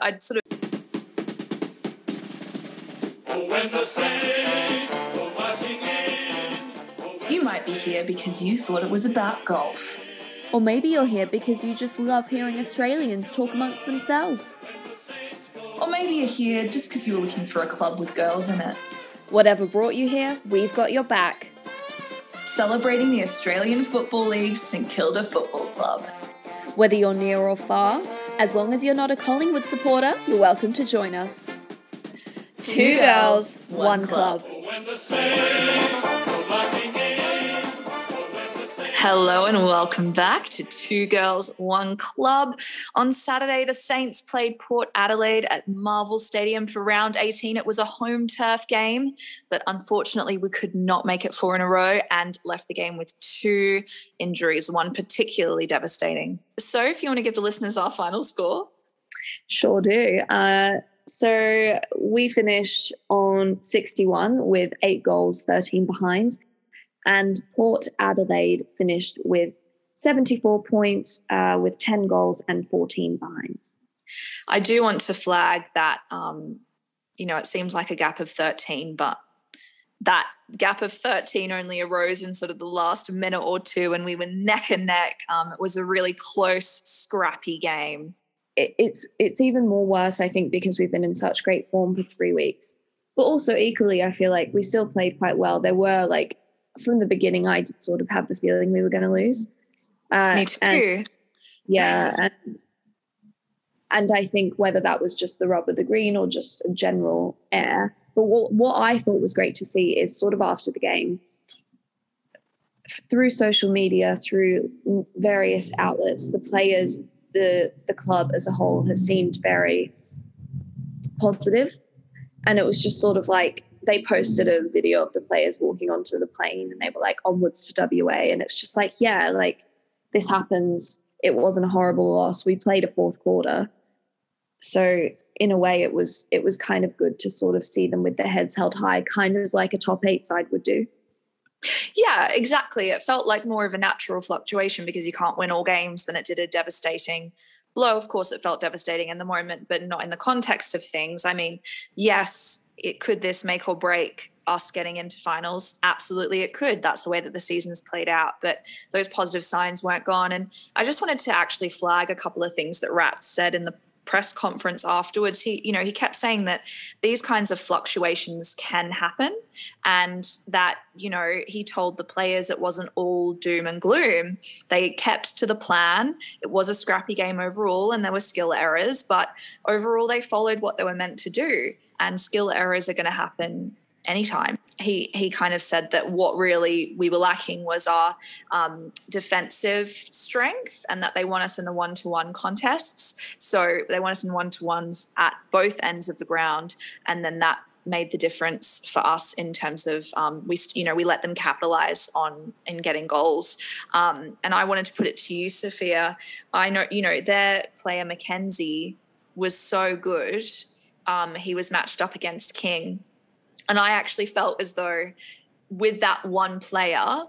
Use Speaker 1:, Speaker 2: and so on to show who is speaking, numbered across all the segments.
Speaker 1: I'd sort of.
Speaker 2: You might be here because you thought it was about golf.
Speaker 3: Or maybe you're here because you just love hearing Australians talk amongst themselves.
Speaker 2: Or maybe you're here just because you were looking for a club with girls in it.
Speaker 3: Whatever brought you here, we've got your back.
Speaker 2: Celebrating the Australian Football League St Kilda Football Club.
Speaker 3: Whether you're near or far, as long as you're not a Collingwood supporter, you're welcome to join us. Two girls, one club.
Speaker 1: Hello and welcome back to Two Girls, One Club. On Saturday, the Saints played Port Adelaide at Marvel Stadium for round 18. It was a home turf game, but unfortunately, we could not make it four in a row and left the game with two injuries, one particularly devastating. So, if you want to give the listeners our final score,
Speaker 4: Sure do. Uh, so we finished on 61 with eight goals, 13 behind. And Port Adelaide finished with 74 points uh, with 10 goals and 14 behinds.
Speaker 1: I do want to flag that, um, you know, it seems like a gap of 13, but that gap of 13 only arose in sort of the last minute or two when we were neck and neck. Um, it was a really close, scrappy game.
Speaker 4: It, it's it's even more worse, I think, because we've been in such great form for three weeks. But also equally, I feel like we still played quite well. There were like from the beginning, I did sort of have the feeling we were going to lose. Uh,
Speaker 1: Me too.
Speaker 4: and- yeah, and and I think whether that was just the rub of the green or just a general air. But what what I thought was great to see is sort of after the game, through social media, through various outlets, the players, the the club as a whole has seemed very positive, and it was just sort of like they posted a video of the players walking onto the plane and they were like onwards to WA and it's just like yeah like this happens. It wasn't a horrible loss. We played a fourth quarter. So in a way it was it was kind of good to sort of see them with their heads held high kind of like a top 8 side would do.
Speaker 1: Yeah, exactly. It felt like more of a natural fluctuation because you can't win all games than it did a devastating blow. Of course, it felt devastating in the moment, but not in the context of things. I mean, yes, it could this make or break us getting into finals? Absolutely, it could. That's the way that the season's played out. But those positive signs weren't gone. And I just wanted to actually flag a couple of things that Rats said in the press conference afterwards he you know he kept saying that these kinds of fluctuations can happen and that you know he told the players it wasn't all doom and gloom. They kept to the plan. It was a scrappy game overall and there were skill errors but overall they followed what they were meant to do and skill errors are going to happen anytime. He he kind of said that what really we were lacking was our um, defensive strength and that they want us in the one-to-one contests. So they want us in one-to-ones at both ends of the ground and then that made the difference for us in terms of um, we you know we let them capitalize on in getting goals. Um, and i wanted to put it to you sophia. I know you know their player mackenzie was so good. Um, he was matched up against king and I actually felt as though with that one player,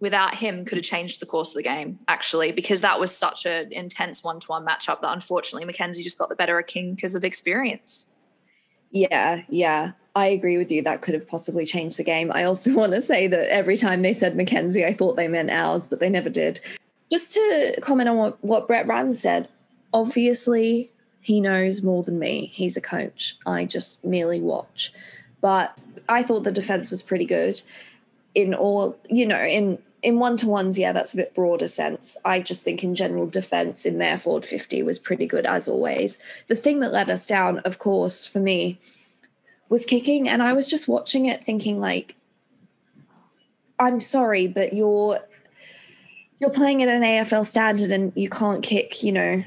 Speaker 1: without him, could have changed the course of the game, actually, because that was such an intense one to one matchup that unfortunately Mackenzie just got the better of King because of experience.
Speaker 4: Yeah, yeah. I agree with you. That could have possibly changed the game. I also want to say that every time they said Mackenzie, I thought they meant ours, but they never did. Just to comment on what, what Brett Ratten said, obviously he knows more than me. He's a coach. I just merely watch. But I thought the defense was pretty good in all, you know, in in one to ones, yeah, that's a bit broader sense. I just think in general, defense in their Ford 50 was pretty good as always. The thing that let us down, of course, for me, was kicking. And I was just watching it thinking, like, I'm sorry, but you're you're playing at an AFL standard and you can't kick, you know,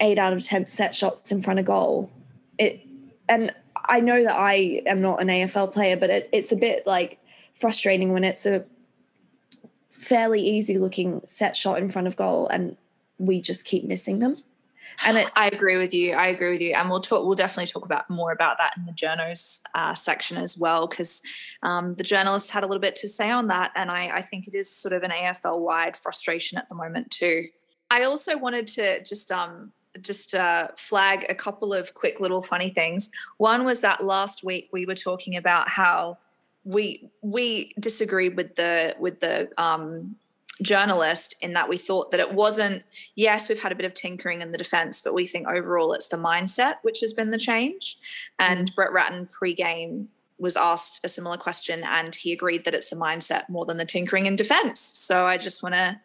Speaker 4: eight out of ten set shots in front of goal. It and I know that I am not an AFL player, but it, it's a bit like frustrating when it's a fairly easy looking set shot in front of goal and we just keep missing them. And it,
Speaker 1: I agree with you. I agree with you, and we'll talk. We'll definitely talk about more about that in the journos uh, section as well, because um, the journalists had a little bit to say on that, and I, I think it is sort of an AFL wide frustration at the moment too. I also wanted to just um, just uh, flag a couple of quick little funny things. One was that last week we were talking about how we we disagreed with the with the um, journalist in that we thought that it wasn't yes we've had a bit of tinkering in the defense but we think overall it's the mindset which has been the change. And brett ratten pre-game was asked a similar question and he agreed that it's the mindset more than the tinkering in defense. So i just want to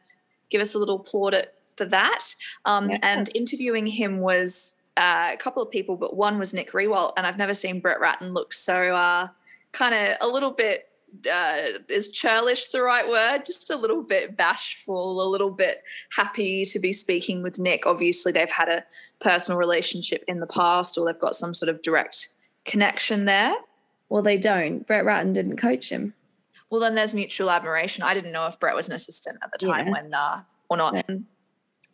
Speaker 1: give us a little plaudit for that um,
Speaker 4: Yeah.
Speaker 1: and interviewing him was uh, a couple of people but one was nick riewoldt and i've never seen brett ratten look so uh, kind of a little bit uh, is churlish the right word? Just a little bit bashful, a little bit happy to be speaking with Nick. Obviously, they've had a personal relationship in the past, or they've got some sort of direct connection there.
Speaker 4: Well, they don't. Brett Ratten didn't coach him.
Speaker 1: Well, then there's mutual admiration. I didn't know if Brett was an assistant at the time
Speaker 4: Yeah.
Speaker 1: when uh, or not.
Speaker 4: Yeah.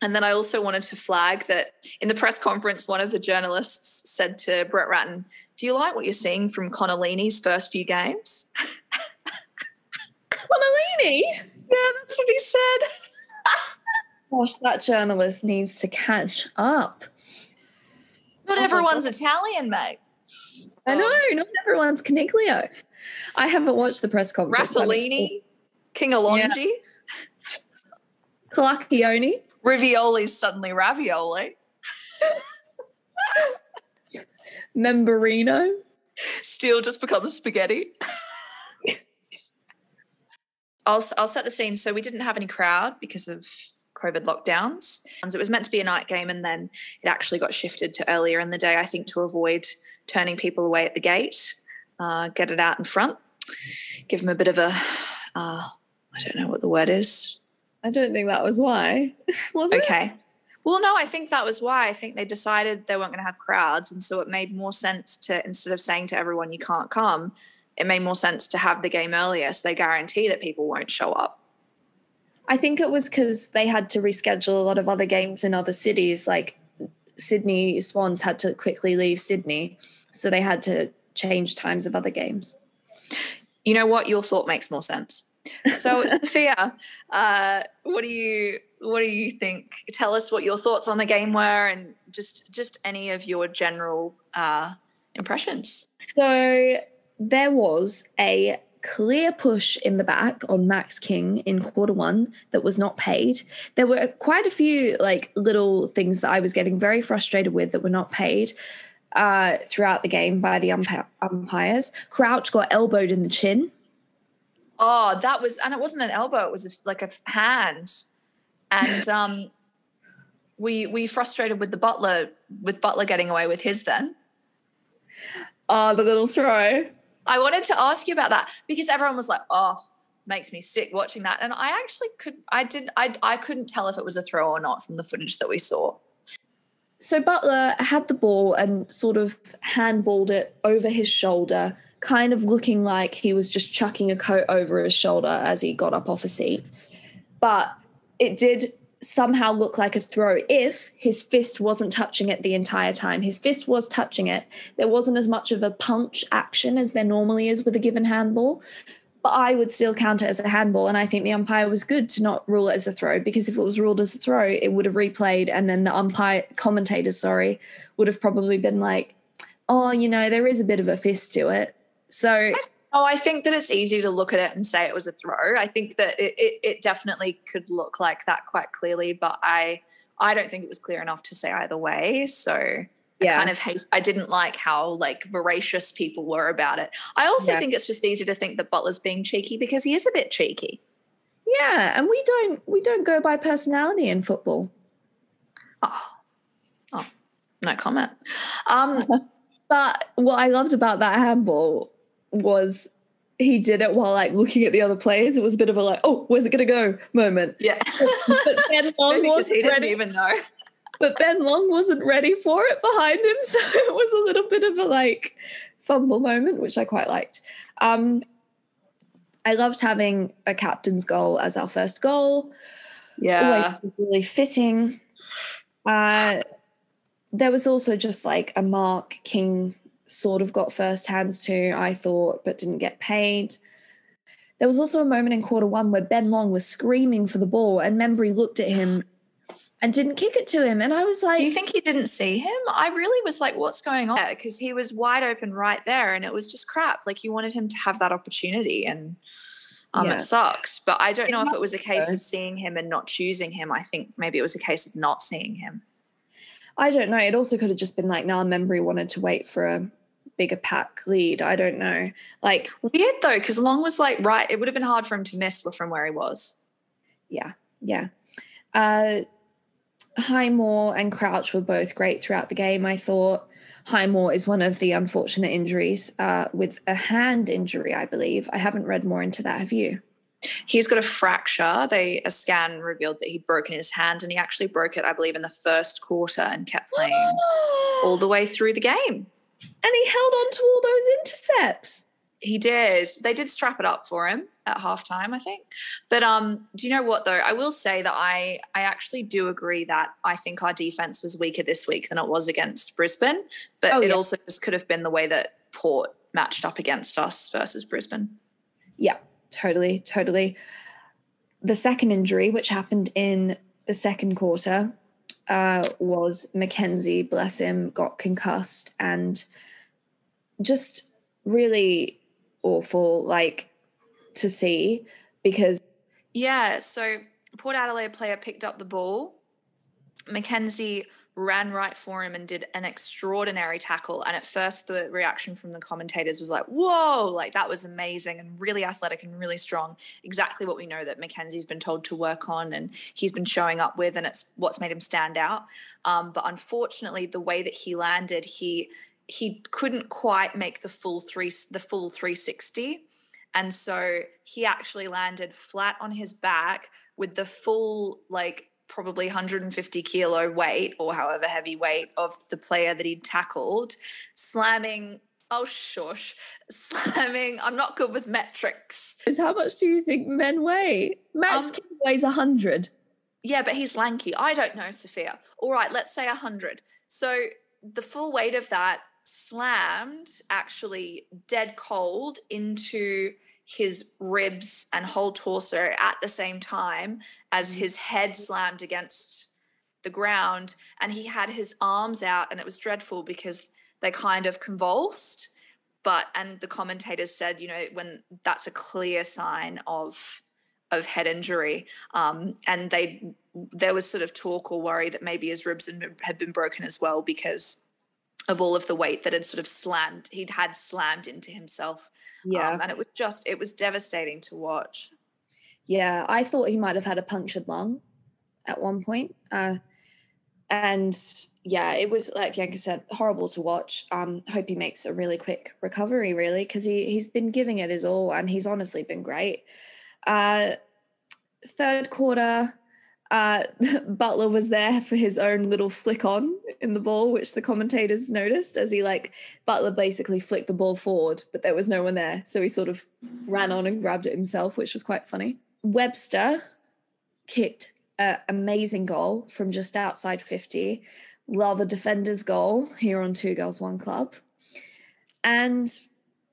Speaker 1: And then I also wanted to flag that in the press conference, one of the journalists said to Brett Ratten, "Do you like what you're seeing from Connolini's first few games?"
Speaker 4: Connolini.
Speaker 1: Yeah, that's what he said.
Speaker 4: Gosh, that journalist needs to catch up.
Speaker 1: Not
Speaker 4: Oh
Speaker 1: everyone's Italian, mate.
Speaker 4: I
Speaker 1: Um,
Speaker 4: know, not everyone's Caniglio. I haven't watched the press conference. I'm
Speaker 1: Rattolini, King Alongi,
Speaker 4: Clarkioni,
Speaker 1: Rivioli's suddenly ravioli.
Speaker 4: Memberino.
Speaker 1: Steele just becomes spaghetti. I'll, I'll set the scene. So we didn't have any crowd because of COVID lockdowns. And It was meant to be a night game, and then it actually got shifted to earlier in the day, I think, to avoid turning people away at the gate, uh, get it out in front, give them a bit of a, uh, I don't know what the word is,
Speaker 4: I don't think that was why. was it?
Speaker 1: Okay. Well, no, I think that was why. I think they decided they weren't going to have crowds. And so it made more sense to, instead of saying to everyone, you can't come, it made more sense to have the game earlier so they guarantee that people won't show up.
Speaker 4: I think it was because they had to reschedule a lot of other games in other cities. Like Sydney Swans had to quickly leave Sydney, so they had to change times of other games.
Speaker 1: You know what? Your thought makes more sense. So, Sophia, uh, what do you what do you think? Tell us what your thoughts on the game were, and just just any of your general uh, impressions.
Speaker 4: So there was a clear push in the back on Max King in quarter one that was not paid. There were quite a few like little things that I was getting very frustrated with that were not paid uh, throughout the game by the umpi- umpires. Crouch got elbowed in the chin.
Speaker 1: Oh, that was, and it wasn't an elbow; it was a, like a hand, and um, we we frustrated with the butler with Butler getting away with his. Then
Speaker 4: Oh, the little throw.
Speaker 1: I wanted to ask you about that because everyone was like, "Oh, makes me sick watching that," and I actually could, I did, I I couldn't tell if it was a throw or not from the footage that we saw.
Speaker 4: So Butler had the ball and sort of handballed it over his shoulder, kind of looking like he was just chucking a coat over his shoulder as he got up off a seat. But it did somehow look like a throw if his fist wasn't touching it the entire time. His fist was touching it. There wasn't as much of a punch action as there normally is with a given handball. But I would still count it as a handball. And I think the umpire was good to not rule it as a throw because if it was ruled as a throw, it would have replayed. And then the umpire, commentators, sorry, would have probably been like, oh, you know, there is a bit of a fist to it. So
Speaker 1: Oh, I think that it's easy to look at it and say it was a throw. I think that it, it, it definitely could look like that quite clearly, but I I don't think it was clear enough to say either way. So
Speaker 4: yeah.
Speaker 1: I kind of hate I didn't like how like voracious people were about it. I also
Speaker 4: Yeah.
Speaker 1: think it's just easy to think that Butler's being cheeky because he is a bit cheeky.
Speaker 4: yeah. And we don't we don't go by personality in football.
Speaker 1: Oh, oh no comment. Um,
Speaker 4: But what I loved about that handball was he did it while like looking at the other players. It was a bit of a like, oh, where's it gonna go moment.
Speaker 1: yeah,
Speaker 4: But Ben Long
Speaker 1: because he
Speaker 4: wasn't
Speaker 1: didn't
Speaker 4: ready.
Speaker 1: even know.
Speaker 4: But Ben Long wasn't ready for it behind him, so it was a little bit of a like fumble moment, which I quite liked. Um, I loved having a captain's goal as our first goal.
Speaker 1: Yeah,
Speaker 4: always really fitting. Uh, there was also just like a Mark King sort of got first hands to, I thought, but didn't get paid. There was also a moment in quarter one where Ben Long was screaming for the ball, and Membrey looked at him and didn't kick it to him. And I was like,
Speaker 1: Do you think he didn't see him? I really was like, what's going on? Because he was wide open right there and it was just crap. Like you wanted him to have that opportunity and um,
Speaker 4: Yeah.
Speaker 1: it sucks. But I don't know if it was a case
Speaker 4: so.
Speaker 1: of seeing him and not choosing him. I think maybe it was a case of not seeing him.
Speaker 4: I don't know. It also could have just been like, nah, Membrey wanted to wait for a bigger pack lead. I don't know. Like,
Speaker 1: Weird though, because Long was like right. It would have been hard for him to miss from where he was.
Speaker 4: yeah, yeah. Uh, Highmore and Crouch were both great throughout the game. I thought Highmore is one of the unfortunate injuries uh, with a hand injury, I believe. I haven't read more into that. Have you?
Speaker 1: He's got a fracture. They a scan revealed that he'd broken his hand, and he actually broke it, I believe, in the first quarter and kept playing all the way through the game.
Speaker 4: And he held on to all those intercepts.
Speaker 1: He did. They did strap it up for him at halftime, I think. But um, do you know what though? I will say that I I actually do agree that I think our defense was weaker this week than it was against Brisbane. But
Speaker 4: Oh,
Speaker 1: it
Speaker 4: yeah.
Speaker 1: also just could have been the way that Port matched up against us versus Brisbane.
Speaker 4: Yeah, totally, totally. The second injury, which happened in the second quarter, uh, was Mackenzie, bless him, got concussed and just really awful, like to see because
Speaker 1: Yeah, so Port Adelaide player picked up the ball. Mackenzie ran right for him and did an extraordinary tackle. And at first, the reaction from the commentators was like, whoa, like that was amazing and really athletic and really strong. Exactly what we know that Mackenzie's been told to work on and he's been showing up with, and it's what's made him stand out. Um, but unfortunately, the way that he landed, he he couldn't quite make the full three the full 360 and so he actually landed flat on his back with the full like probably 150 kilo weight or however heavy weight of the player that he'd tackled slamming oh shush slamming i'm not good with metrics
Speaker 4: how much do you think men weigh? Max
Speaker 1: Um,
Speaker 4: weighs a hundred.
Speaker 1: Yeah, but he's lanky. I don't know, Sophia. All right, let's say 100. So the full weight of that slammed actually dead cold into his ribs and whole torso at the same time as his head slammed against the ground. And he had his arms out, and it was dreadful because they kind of convulsed. But, and the commentators said, you know, when that's a clear sign of of head injury um, and they there was sort of talk or worry that maybe his ribs had been- had been broken as well because of all of the weight that had sort of slammed he'd had slammed into himself
Speaker 4: Yeah.
Speaker 1: um, and it was just it was devastating to watch
Speaker 4: Yeah, I thought he might have had a punctured lung at one point. Uh, and yeah, it was like Bianca said, horrible to watch. Um, hope he makes a really quick recovery, really, because he he's been giving it his all, and he's honestly been great. Uh, third quarter, uh, Butler was there for his own little flick on in the ball, which the commentators noticed as he like Butler basically flicked the ball forward, but there was no one there, so he sort of ran on and grabbed it himself, which was quite funny. Webster kicked an amazing goal from just outside 50. Love a defender's goal here on Two Girls One Club. And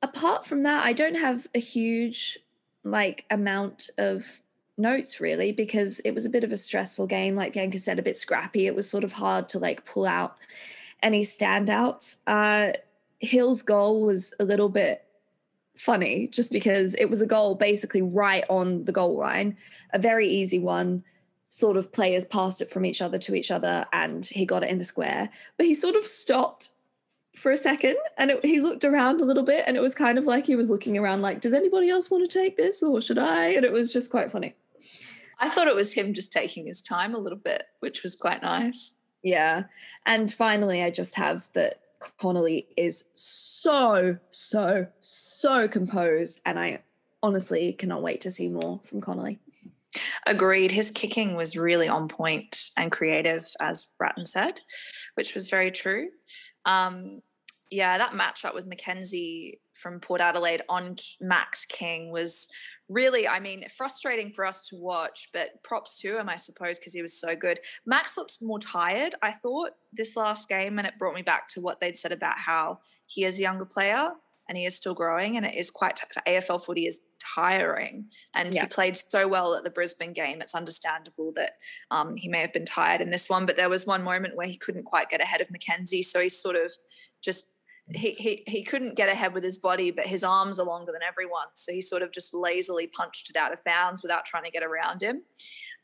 Speaker 4: apart from that, I don't have a huge like amount of notes really because it was a bit of a stressful game. Like Bianca said, a bit scrappy. It was sort of hard to like pull out any standouts. Uh, Hill's goal was a little bit funny just because it was a goal basically right on the goal line, a very easy one. Sort of players passed it from each other to each other, and he got it in the square. But he sort of stopped for a second and it, he looked around a little bit, and it was kind of like he was looking around, like, does anybody else want to take this or should I? And it was just quite funny.
Speaker 1: I thought it was him just taking his time a little bit which was quite nice
Speaker 4: Yeah. And finally, I just have that Connolly is so, so, so composed. And I honestly cannot wait to see more from Connolly.
Speaker 1: Agreed. His kicking was really on point and creative, as Bratton said, which was very true. Um, yeah, that matchup with Mackenzie from Port Adelaide on Max King was really, I mean, frustrating for us to watch, but props to him, I suppose, because he was so good. Max looked more tired, I thought, this last game, and it brought me back to what they'd said about how he is a younger player and he is still growing, and it is quite t- AFL footy is tiring. And
Speaker 4: Yeah.
Speaker 1: he played so well at the Brisbane game. It's understandable that um, he may have been tired in this one, but there was one moment where he couldn't quite get ahead of Mackenzie, so he sort of just he, he he couldn't get ahead with his body, but his arms are longer than everyone, so he sort of just lazily punched it out of bounds without trying to get around him.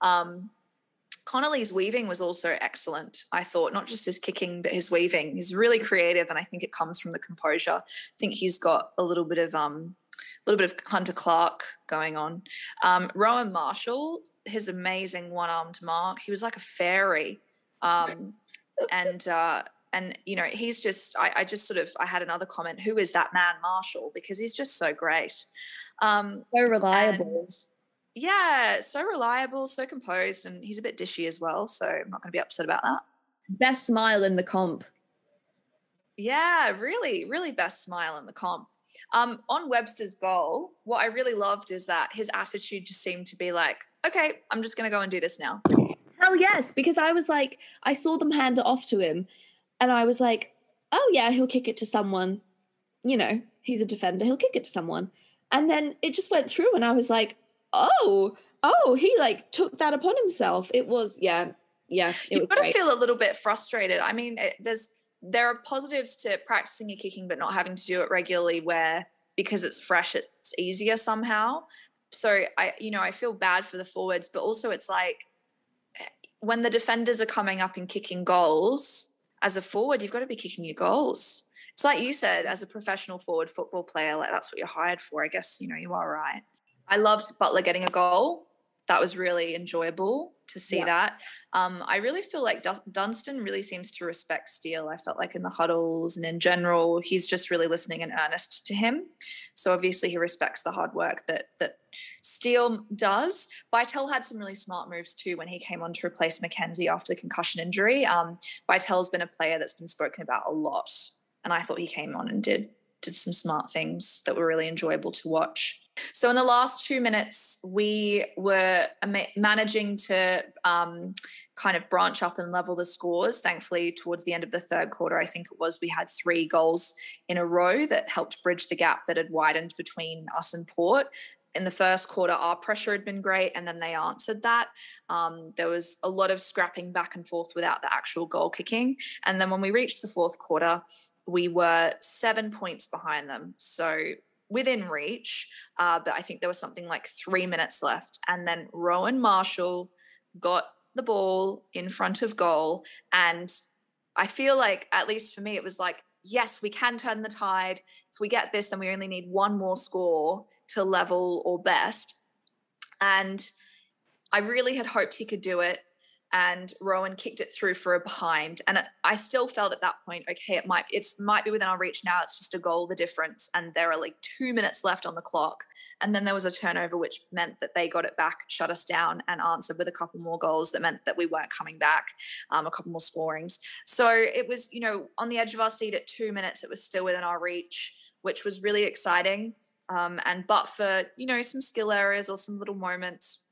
Speaker 1: Um, Connolly's weaving was also excellent. I thought not just his kicking, but his weaving. He's really creative, and I think it comes from the composure. I think he's got a little bit of um, a little bit of Hunter Clark going on. Um, Rowan Marshall, his amazing one-armed mark. He was like a fairy, um, and uh, and you know he's just. I, I just sort of I had another comment. Who is that man, Marshall? Because he's just so great. Um,
Speaker 4: So reliable.
Speaker 1: yeah, so reliable, so composed, and he's a bit dishy as well. So I'm not going to be upset about that.
Speaker 4: Best smile in the comp.
Speaker 1: Yeah, really, really best smile in the comp. Um, on Webster's goal, what I really loved is that his attitude just seemed to be like, okay, I'm just going to go and do this now.
Speaker 4: Hell yes, because I was like, I saw them hand it off to him, and I was like, oh yeah, he'll kick it to someone. You know, he's a defender, he'll kick it to someone. And then it just went through, and I was like, oh, oh, he like took that upon himself. It was, yeah, yeah, it
Speaker 1: You've got to feel a little bit frustrated. I mean, it, there's there are positives to practicing your kicking, but not having to do it regularly. Where because it's fresh, it's easier somehow. So I, you know, I feel bad for the forwards, but also it's like eh, when the defenders are coming up and kicking goals as a forward, you've got to be kicking your goals. It's like you said, as a professional forward football player, like that's what you're hired for. I guess you know you are right. I loved Butler getting a goal. That was really enjoyable to see
Speaker 4: Yeah.
Speaker 1: that. Um, I really feel like Dun- Dunstan really seems to respect Steele. I felt like in the huddles and in general, he's just really listening in earnest to him. So obviously, he respects the hard work that that Steele does. Bytel had some really smart moves too when he came on to replace Mackenzie after the concussion injury. Um, Bytel's been a player that's been spoken about a lot, and I thought he came on and did did some smart things that were really enjoyable to watch. So in the last two minutes, we were managing to um, kind of branch up and level the scores. Thankfully, towards the end of the third quarter, I think it was, we had three goals in a row that helped bridge the gap that had widened between us and Port. In the first quarter, our pressure had been great, and then they answered that. Um, there was a lot of scrapping back and forth without the actual goal kicking. And then when we reached the fourth quarter, we were seven points behind them. So within reach, uh, but I think there was something like three minutes left. And then Rowan Marshall got the ball in front of goal. And I feel like, at least for me, it was like, yes, we can turn the tide. If we get this, then we only need one more score to level or best. And I really had hoped he could do it. And Rowan kicked it through for a behind. And I still felt at that point, okay, it might it's might be within our reach now. It's just a goal the difference. And there are like two minutes left on the clock. And then there was a turnover, which meant that they got it back, shut us down, and answered with a couple more goals that meant that we weren't coming back, um, a couple more scorings. So it was, you know, on the edge of our seat at two minutes, it was still within our reach, which was really exciting. Um, and but for, you know, some skill errors or some little moments,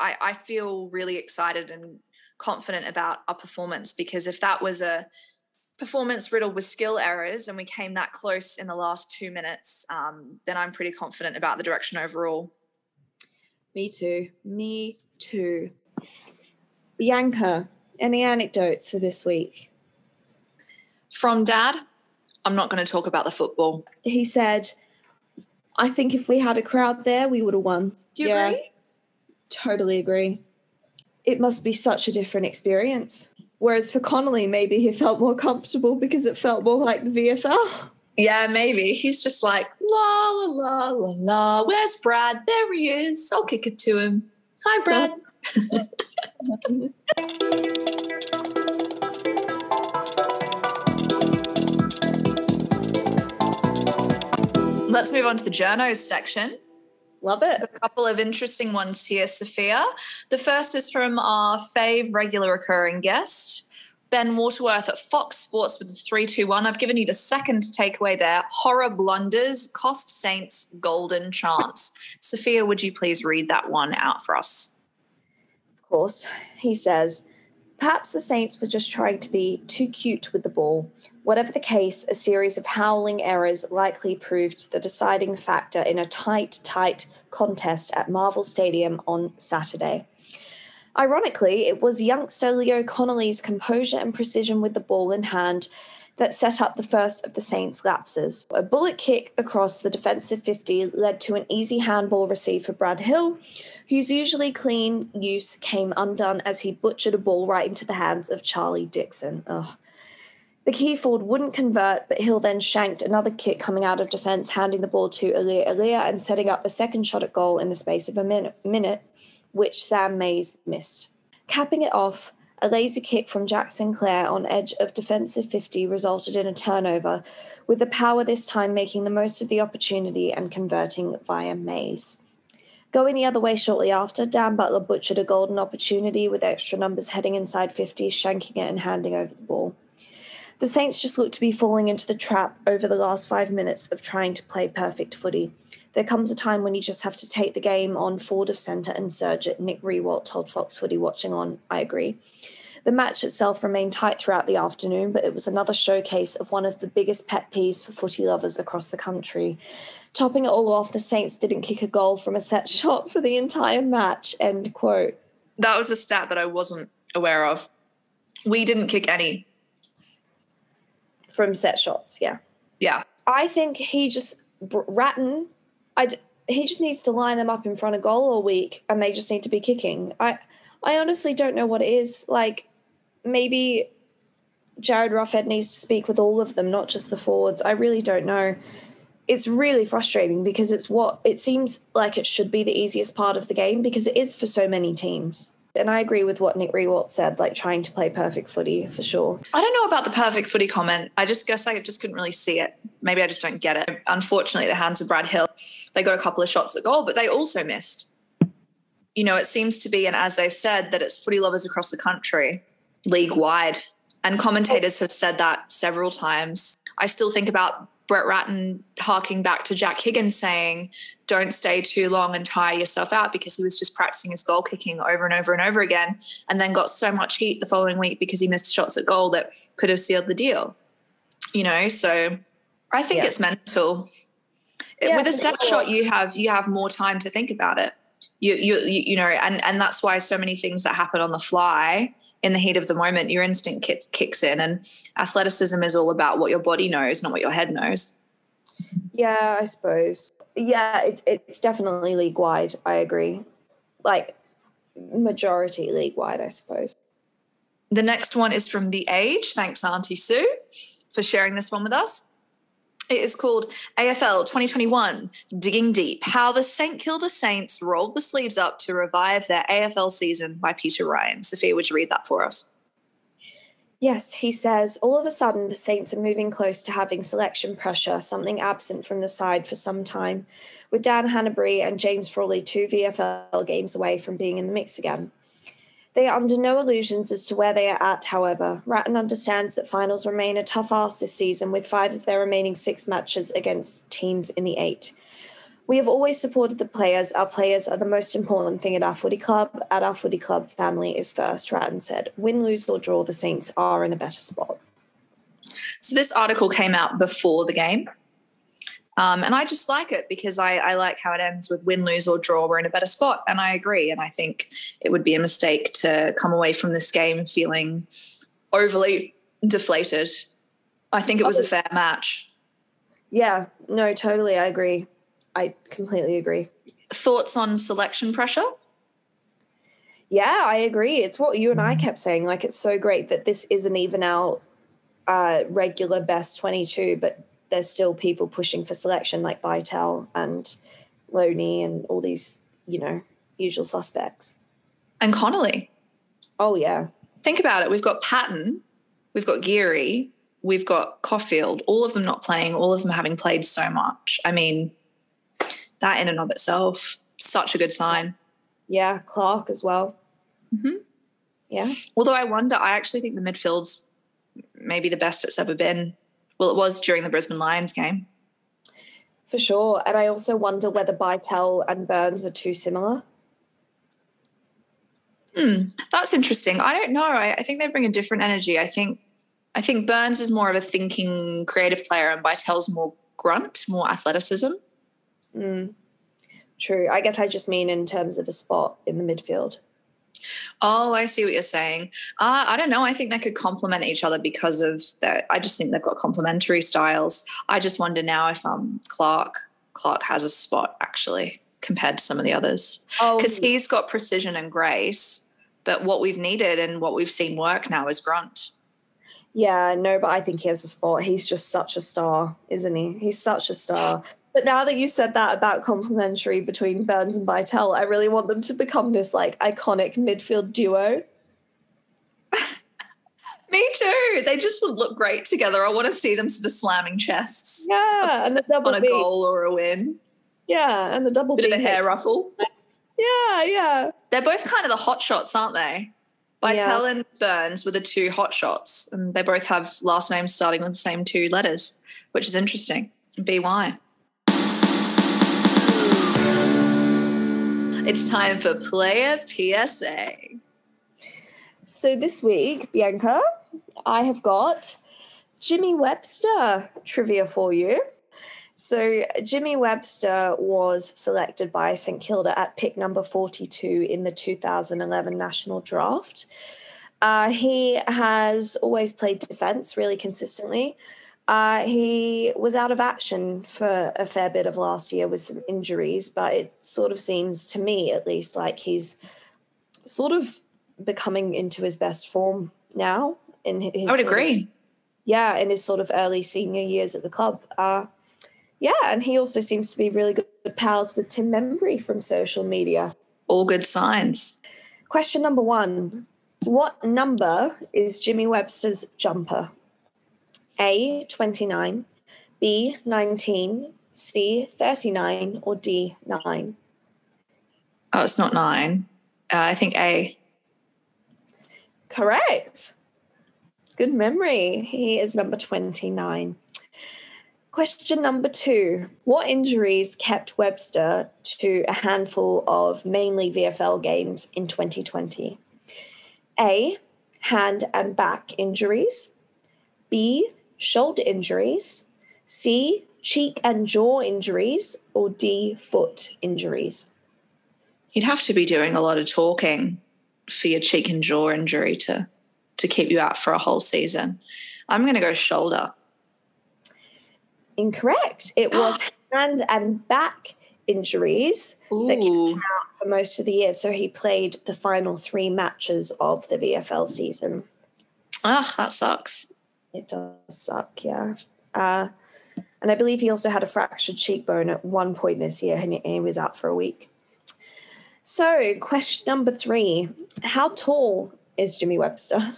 Speaker 1: I, I feel really excited and confident about our performance because if that was a performance riddled with skill errors and we came that close in the last two minutes, um, then I'm pretty confident about the direction overall.
Speaker 4: Me too. Me too. Bianca, any anecdotes for this week?
Speaker 1: From dad, I'm not going to talk about the football.
Speaker 4: He said, I think if we had a crowd there, we would have won.
Speaker 1: Do you
Speaker 4: Yeah.
Speaker 1: agree?
Speaker 4: Totally agree. It must be such a different experience. Whereas for Connolly, maybe he felt more comfortable because it felt more like the VFL.
Speaker 1: Yeah, maybe. He's just like, la, la, la, la, la. Where's Brad? There he is. I'll kick it to him. Hi, Brad. Let's move on to the journos section.
Speaker 4: Love it.
Speaker 1: a couple of interesting ones here, Sophia. The first is from our fave regular recurring guest, Ben Waterworth at Fox Sports with the 321. I've given you the second takeaway there. Horror blunders cost Saints golden chance. Sophia, would you please read that one out for us?
Speaker 4: Of course. He says, Perhaps the Saints were just trying to be too cute with the ball. Whatever the case, a series of howling errors likely proved the deciding factor in a tight, tight contest at Marvel Stadium on Saturday. Ironically, it was youngster Leo Connolly's composure and precision with the ball in hand that set up the first of the Saints' lapses. A bullet kick across the defensive 50 led to an easy handball receive for Brad Hill, whose usually clean use came undone as he butchered a ball right into the hands of Charlie Dixon. Ugh. The key forward wouldn't convert, but Hill then shanked another kick coming out of defence, handing the ball to Aliir and setting up a second shot at goal in the space of a minute, minute which Sam Mayes missed. Capping it off, a lazy kick from Jack Sinclair on edge of defensive 50 resulted in a turnover, with the power this time making the most of the opportunity and converting via Mayes. Going the other way shortly after, Dan Butler butchered a golden opportunity with extra numbers heading inside 50, shanking it and handing over the ball. The Saints just looked to be falling into the trap over the last five minutes of trying to play perfect footy. There comes a time when you just have to take the game on forward of centre and surge it, Nick Riewoldt told Fox Footy watching on. I agree. The match itself remained tight throughout the afternoon, but it was another showcase of one of the biggest pet peeves for footy lovers across the country. Topping it all off, the Saints didn't kick a goal from a set shot for the entire match. End quote.
Speaker 1: That was a stat that I wasn't aware of. We didn't kick any.
Speaker 4: From set shots, yeah.
Speaker 1: Yeah.
Speaker 4: I think he just, Ratten, I he just needs to line them up in front of goal all week and they just need to be kicking. I, I honestly don't know what it is. Like, maybe Jarryd Roughead needs to speak with all of them, not just the forwards. I really don't know. It's really frustrating because it's what it seems like it should be the easiest part of the game because it is for so many teams. And I agree with what Nick Riewoldt said, like trying to play perfect footy for sure.
Speaker 1: I don't know about the perfect footy comment. I just guess I just couldn't really see it. Maybe I just don't get it. Unfortunately, the hands of Brad Hill, they got a couple of shots at goal, but they also missed. You know, it seems to be, and as they've said, that it's footy lovers across the country league wide. And commentators have said that several times. I still think about Brett Ratten harking back to Jack Higgins saying, don't stay too long and tire yourself out because he was just practicing his goal kicking over and over and over again and then got so much heat the following week because he missed shots at goal that could have sealed the deal. You know, so I think yeah. it's mental. Yeah, With a set shot, you have you have more time to think about it. You, you you you know, and and that's why so many things that happen on the fly in the heat of the moment, your instinct kick, kicks in. And athleticism is all about what your body knows, not what your head knows.
Speaker 4: Yeah, I suppose. Yeah, it, it's definitely league wide. I agree. Like majority league wide, I suppose.
Speaker 1: The next one is from The Age. Thanks, Auntie Sue, for sharing this one with us. It is called AFL 2021 Digging Deep How the St Kilda Saints Rolled the Sleeves Up to Revive Their AFL Season by Peter Ryan. Sophia, would you read that for us?
Speaker 4: Yes, he says, all of a sudden the Saints are moving close to having selection pressure, something absent from the side for some time, with Dan Hannebery and James Frawley two VFL games away from being in the mix again. They are under no illusions as to where they are at, however. Ratten understands that finals remain a tough ask this season, with five of their remaining six matches against teams in the eight. We have always supported the players. Our players are the most important thing at our footy club. At our footy club, family is first, Ratten said. Win, lose, or draw, the Saints are in a better spot.
Speaker 1: So, this article came out before the game. Um, and I just like it because I, I, like how it ends with win, lose, or draw. We're in a better spot. And I agree. And I think it would be a mistake to come away from this game feeling overly deflated. I think it was a fair match.
Speaker 4: Yeah, no, totally. I agree. I completely agree.
Speaker 1: Thoughts on selection pressure?
Speaker 4: Yeah, I agree. It's what you and I kept saying. Like, it's so great that this isn't even our uh, regular best 22, but there's still people pushing for selection like Bytel and Loney and all these, you know, usual suspects.
Speaker 1: And Connolly.
Speaker 4: Oh yeah.
Speaker 1: Think about it. We've got Patton, we've got Geary, we've got Coffield, all of them not playing, all of them having played so much. I mean, that in and of itself, such a good sign.
Speaker 4: Yeah, Clark as well.
Speaker 1: Mm-hmm.
Speaker 4: Yeah.
Speaker 1: Although I wonder, I actually think the midfield's maybe the best it's ever been well, it was during the Brisbane Lions game.
Speaker 4: For sure. And I also wonder whether Bytel and Byrnes are too similar.
Speaker 1: Hmm, that's interesting. I don't know. I, I think they bring a different energy. I think I think Byrnes is more of a thinking, creative player, and Bytel's more grunt, more athleticism.
Speaker 4: Mm. True. I guess I just mean in terms of a spot in the midfield.
Speaker 1: Oh, I see what you're saying. Uh, I don't know. I think they could complement each other because of that. I just think they've got complementary styles. I just wonder now if um Clark Clark has a spot actually compared to some of the others because
Speaker 4: Oh,
Speaker 1: he's got precision and grace. But what we've needed and what we've seen work now is grunt.
Speaker 4: yeah, no, but I think he has a spot. He's just such a star, isn't he? He's such a star. But now that you said that about complementary between Byrnes and Bytel, I really want them to become this like iconic midfield duo.
Speaker 1: Me too. They just would look great together. I want to see them sort of slamming chests
Speaker 4: Yeah, and the double
Speaker 1: on a
Speaker 4: B.
Speaker 1: goal or a win.
Speaker 4: Yeah, and the double
Speaker 1: Bit
Speaker 4: B.
Speaker 1: of a hair ruffle.
Speaker 4: Yeah, yeah.
Speaker 1: They're both kind of the hot shots, aren't they? Bytel and Byrnes were the two hot shots, and they both have last names starting with the same two letters, which is interesting. BY. It's time for player PSA.
Speaker 4: So this week, Bianca, I have got Jimmy Webster trivia for you. So Jimmy Webster was selected by St Kilda at pick number 42 in the 2011 national draft. Uh, he has always played defense really consistently. Uh, he was out of action for a fair bit of last year with some injuries, but it sort of seems to me, at least, like he's sort of becoming into his best form now. In his
Speaker 1: I would
Speaker 4: sort of-
Speaker 1: agree.
Speaker 4: yeah, in his sort of early senior years at the club. Uh, yeah, and he also seems to be really good pals with Tim Membrey from social media.
Speaker 1: All good signs.
Speaker 4: Question number one What number is Jimmy Webster's jumper? A, 29, B, 19, C, 39, or D, 9?
Speaker 1: Oh, it's not nine. Uh, I think A.
Speaker 4: Correct. Good memory. He is number 29. Question number two What injuries kept Webster to a handful of mainly VFL games in 2020? A. Hand and back injuries. B. Shoulder injuries. C. Cheek and jaw injuries. Or D. Foot injuries.
Speaker 1: You'd have to be doing a lot of talking for your cheek and jaw injury to to keep you out for a whole season. I'm going to go shoulder.
Speaker 4: Incorrect. It was hand and back injuries. that kept him out for most of the year. So he played the final three matches of the VFL season.
Speaker 1: Ah, that sucks.
Speaker 4: It does suck, yeah. Uh, and I believe he also had a fractured cheekbone at one point this year, and he, was out for a week. So, question number three How tall is Jimmy Webster?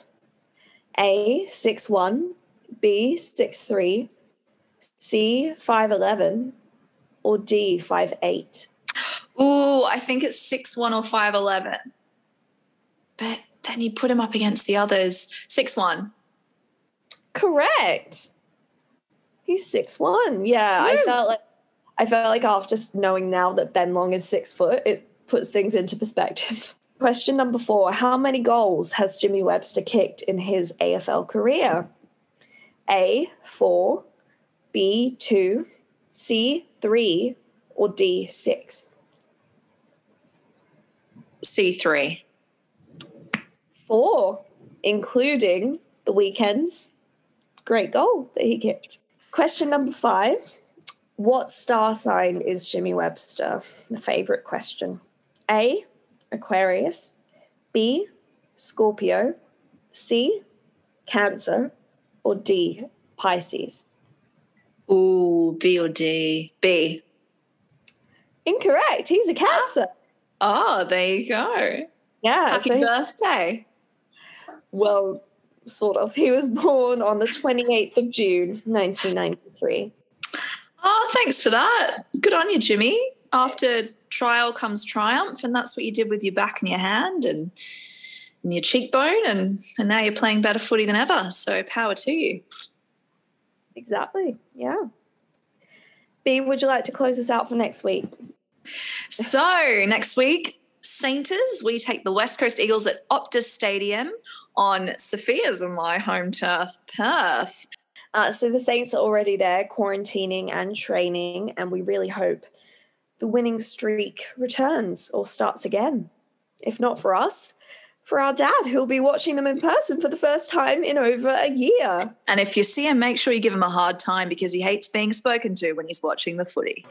Speaker 4: A, 6'1, B, 6'3, C, 5'11, or D, 5'8?
Speaker 1: Ooh, I think it's six one or five eleven. But then you put him up against the others. Six one.
Speaker 4: Correct. He's six one. Yeah, I felt like I felt like after knowing now that Ben Long is six foot, it puts things into perspective. Question number four: How many goals has Jimmy Webster kicked in his AFL career? A four, B two, C three, or D six.
Speaker 1: C three.
Speaker 4: Four, including the weekends. Great goal that he kicked. Question number five What star sign is Jimmy Webster? The favorite question. A, Aquarius. B, Scorpio. C, Cancer. Or D, Pisces.
Speaker 1: Ooh, B or D. B.
Speaker 4: Incorrect. He's a Cancer.
Speaker 1: Ah, oh, there you go.
Speaker 4: Yeah.
Speaker 1: Happy
Speaker 4: so
Speaker 1: birthday.
Speaker 4: well, sort of. He was born on the 28th of June, 1993.
Speaker 1: Oh, thanks for that. Good on you, Jimmy. After trial comes triumph, and that's what you did with your back and your hand and, and your cheekbone, and, and now you're playing better footy than ever. So power to you.
Speaker 4: Exactly. Yeah. B, would you like to close us out for next week?
Speaker 1: So next week, Sainters. We take the West Coast Eagles at Optus Stadium on Sophia's and my home turf, Perth.
Speaker 4: Uh, so the Saints are already there, quarantining and training, and we really hope the winning streak returns or starts again. If not for us, for our dad, who'll be watching them in person for the first time in over a year.
Speaker 1: And if you see him, make sure you give him a hard time because he hates being spoken to when he's watching the footy.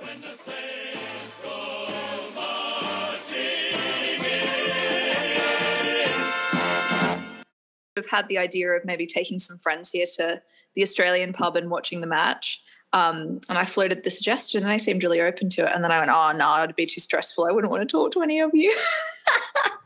Speaker 1: We've had the idea of maybe taking some friends here to the Australian pub and watching the match. Um, and I floated the suggestion and they seemed really open to it. And then I went, oh, no, it'd be too stressful. I wouldn't want to talk to any of you.